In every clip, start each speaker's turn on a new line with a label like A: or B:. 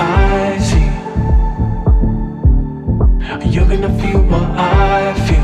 A: I see. You're gonna feel what I feel.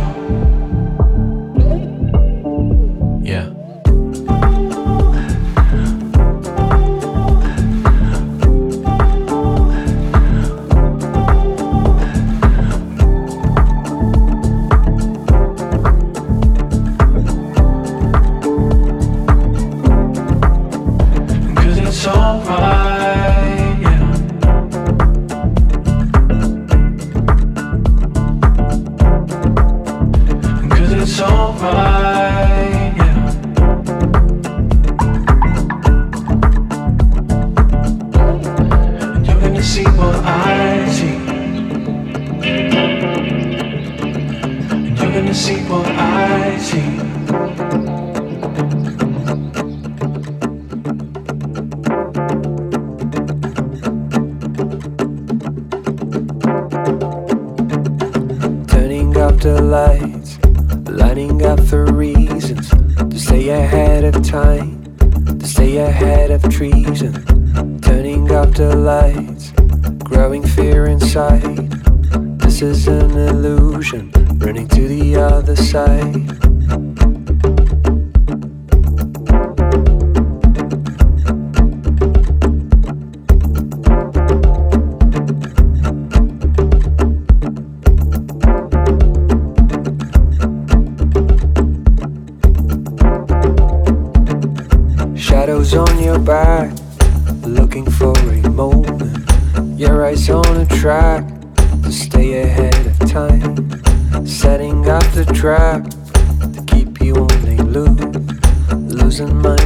B: always on a track to stay ahead of time. Setting up the trap to keep you on a loop. Losing
C: my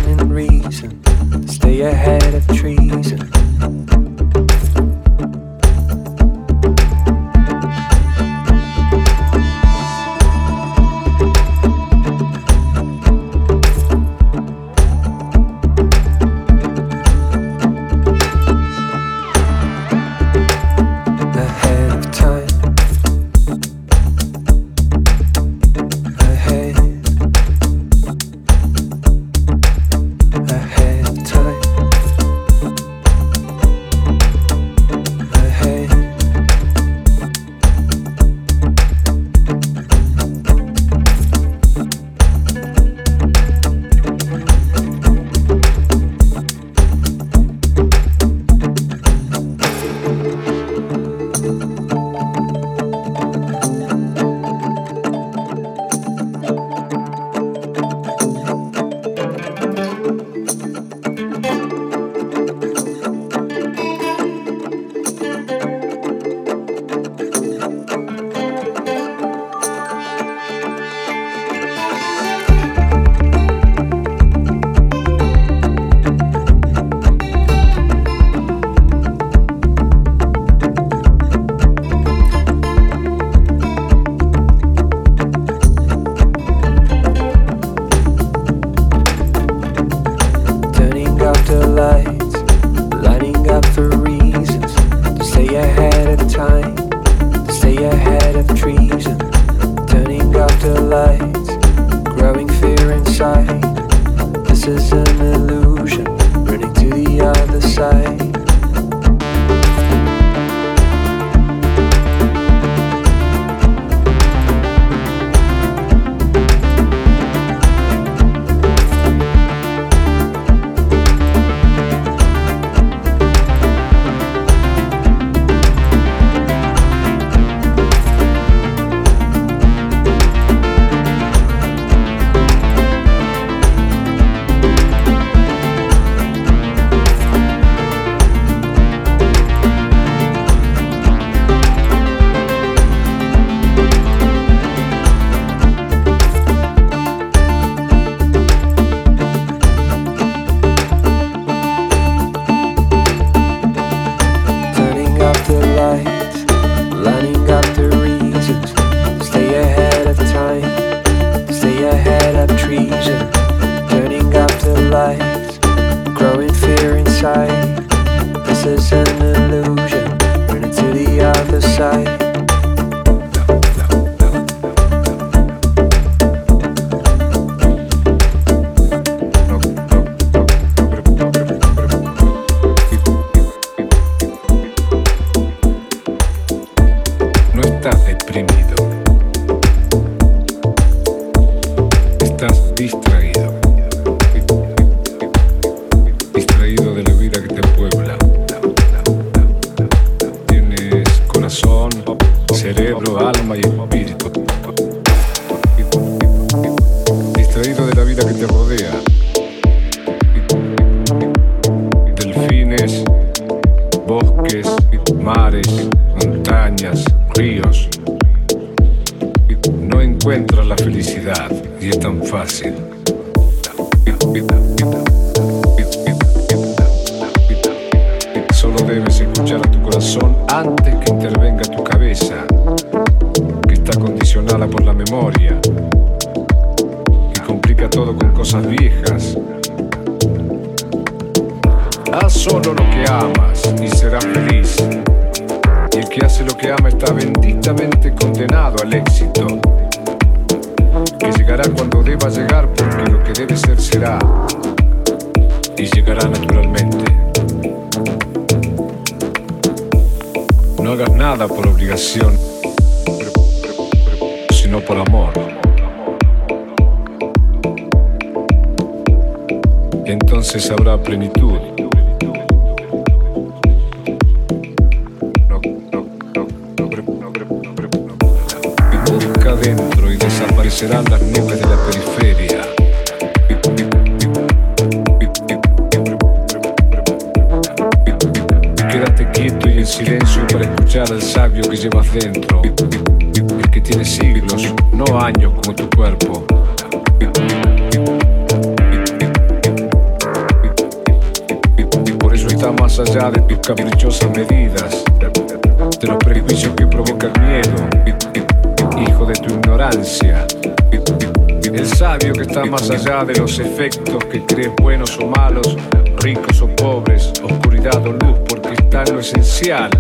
C: los efectos que crees buenos o malos, ricos o pobres, oscuridad o luz, porque está en lo esencial,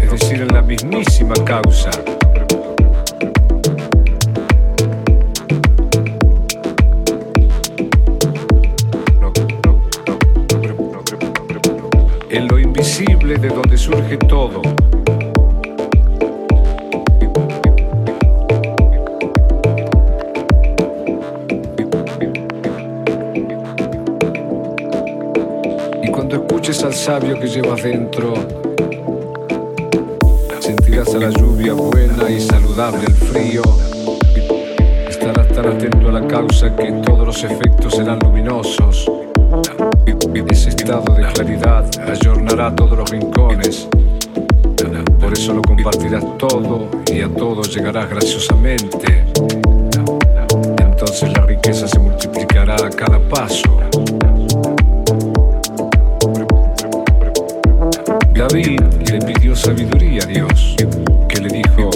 C: es decir, en la mismísima causa. En lo invisible de donde surge todo. Al sabio que llevas dentro. Sentirás a la lluvia buena y saludable el frío. Estarás tan atento a la causa que todos los efectos serán luminosos. Ese estado de claridad ayornará todos los rincones. Por eso lo compartirás todo y a todos llegarás graciosamente. Entonces la riqueza se multiplicará a cada paso. David le pidió sabiduría a Dios, que le dijo,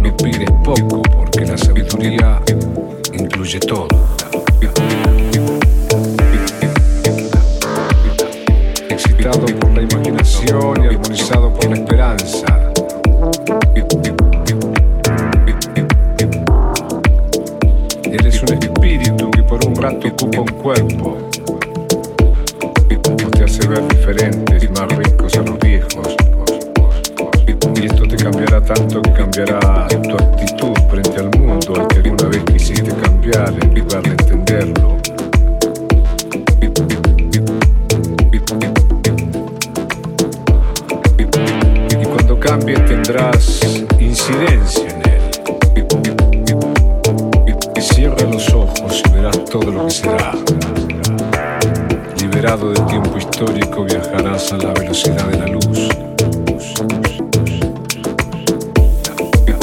C: no pides poco porque la sabiduría incluye todo. Excitado por la imaginación y armonizado por la esperanza. incidencia en él. Y, cierra los ojos y verás todo lo que será. Liberado del tiempo histórico, viajarás a la velocidad de la luz.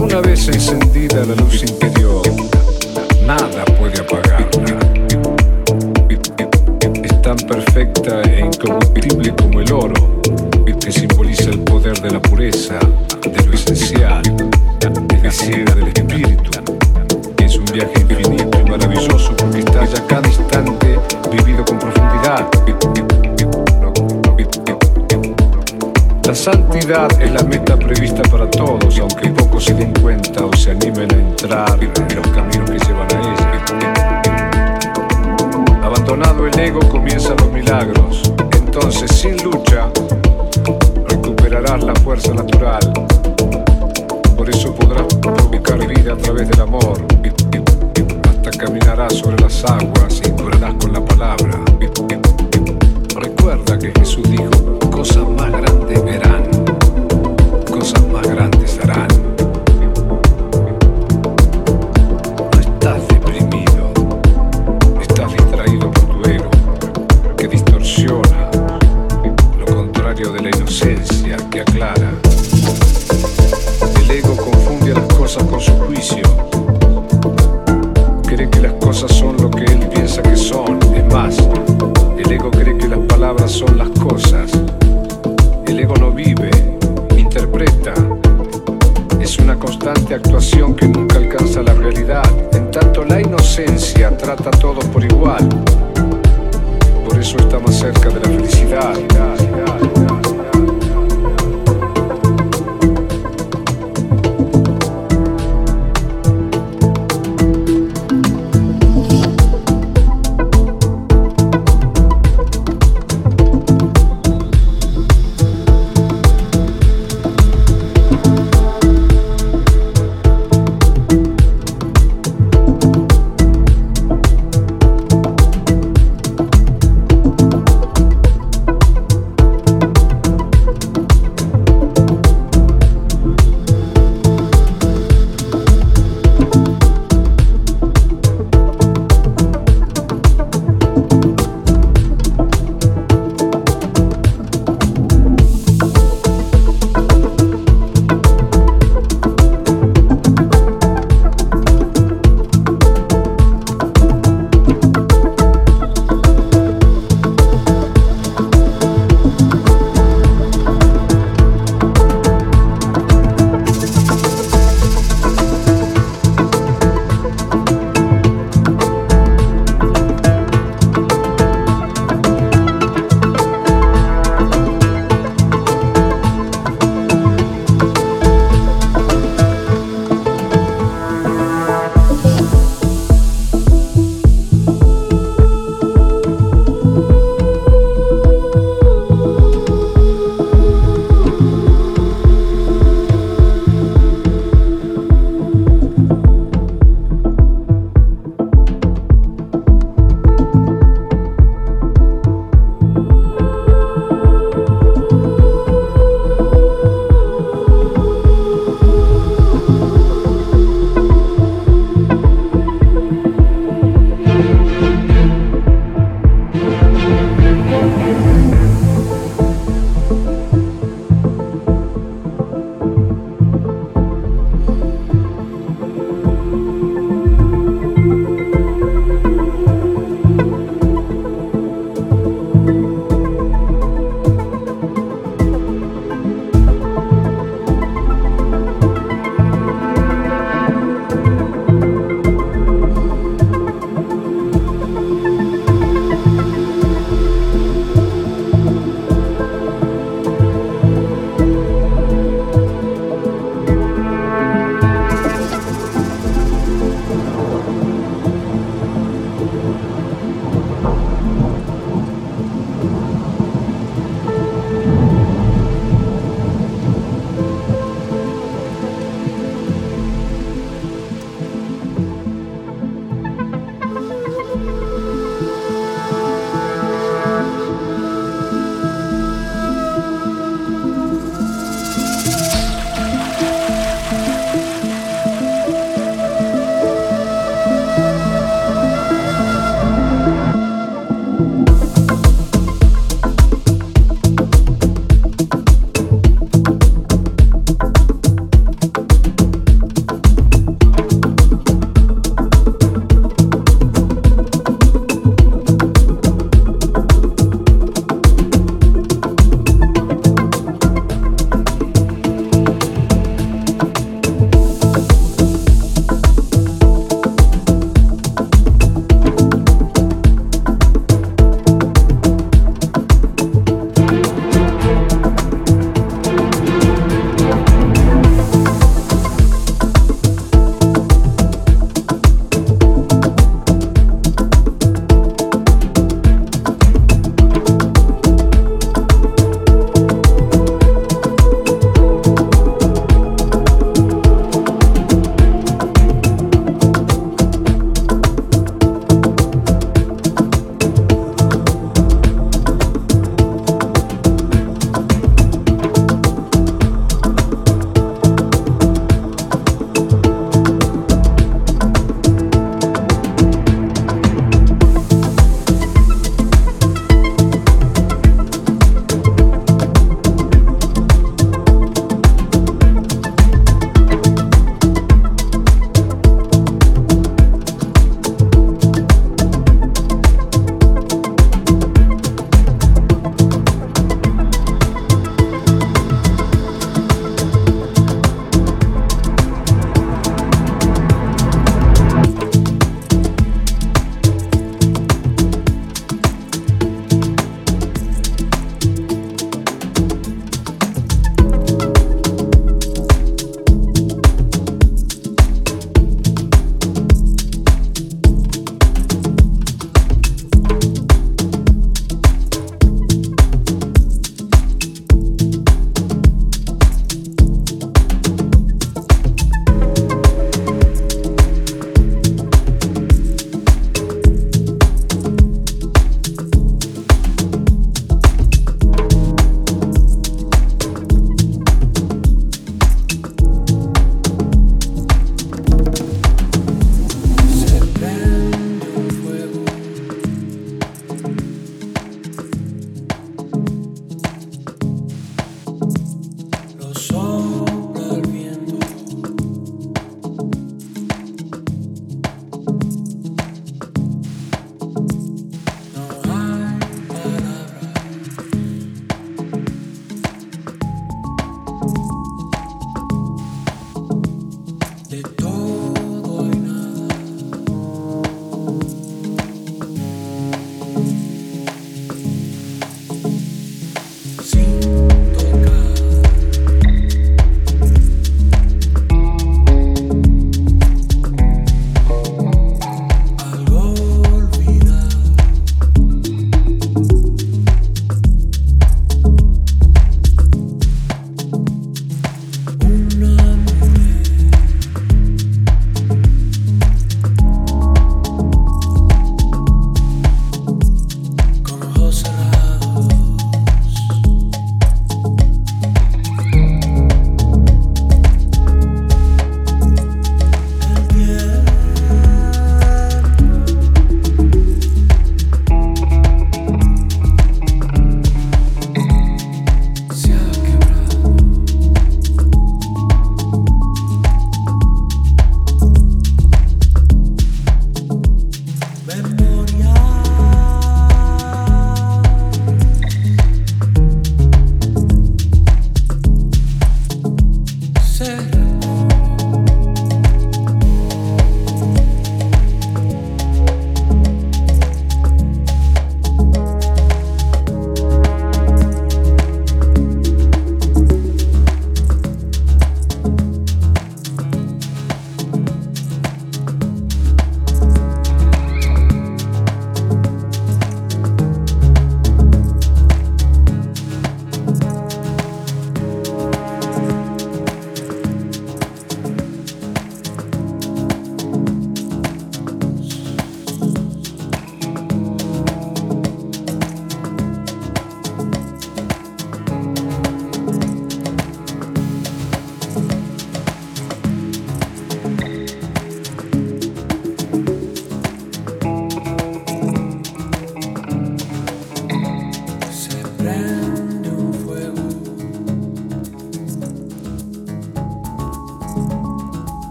C: Una vez encendida la luz interior, nada puede apagarla. Es tan perfecta e incorruptible como el oro, que simboliza el poder de la pureza de lo esencial, de la ciega del espíritu. Es un viaje infinito y maravilloso porque está ya cada instante vivido con profundidad. La santidad es la meta prevista para todos, aunque pocos se den cuenta o se animen a entrar en los caminos que llevan a ella. Abandonado el ego comienzan los milagros. Entonces, sin lucha, recuperarás la fuerza natural. Eso podrás provocar vida a través del amor. Hasta caminarás sobre las aguas y curarás con la palabra. Recuerda que Jesús dijo, cosas más grandes verán, eso está más cerca de la.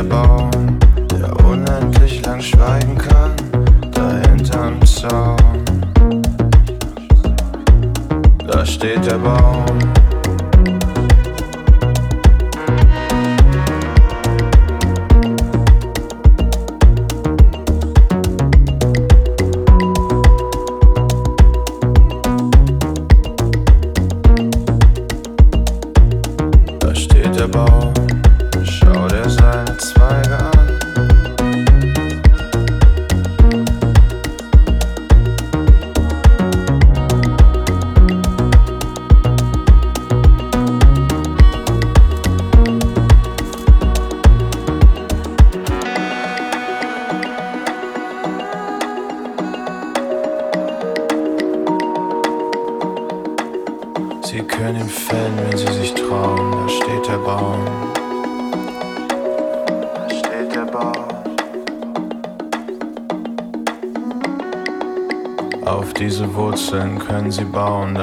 D: Der Baum unendlich lang schweigen kann, da hinterm Zaun. Da steht der Baum.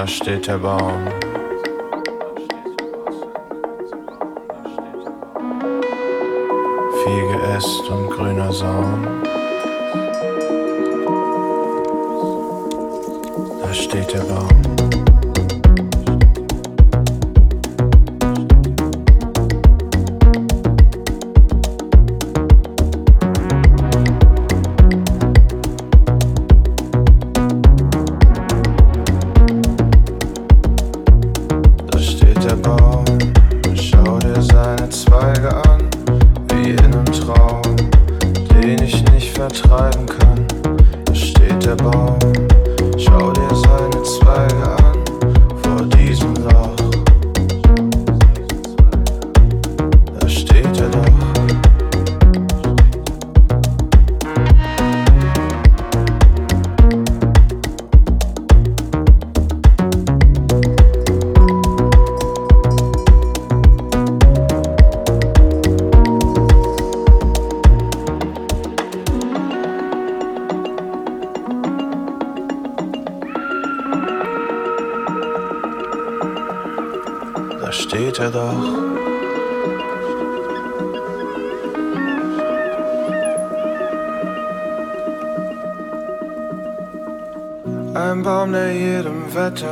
D: Steht der Baum.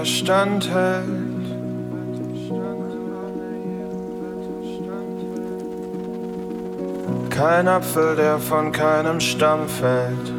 D: Standhält. Kein Apfel, der von keinem Stamm fällt.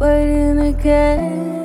E: Waiting again,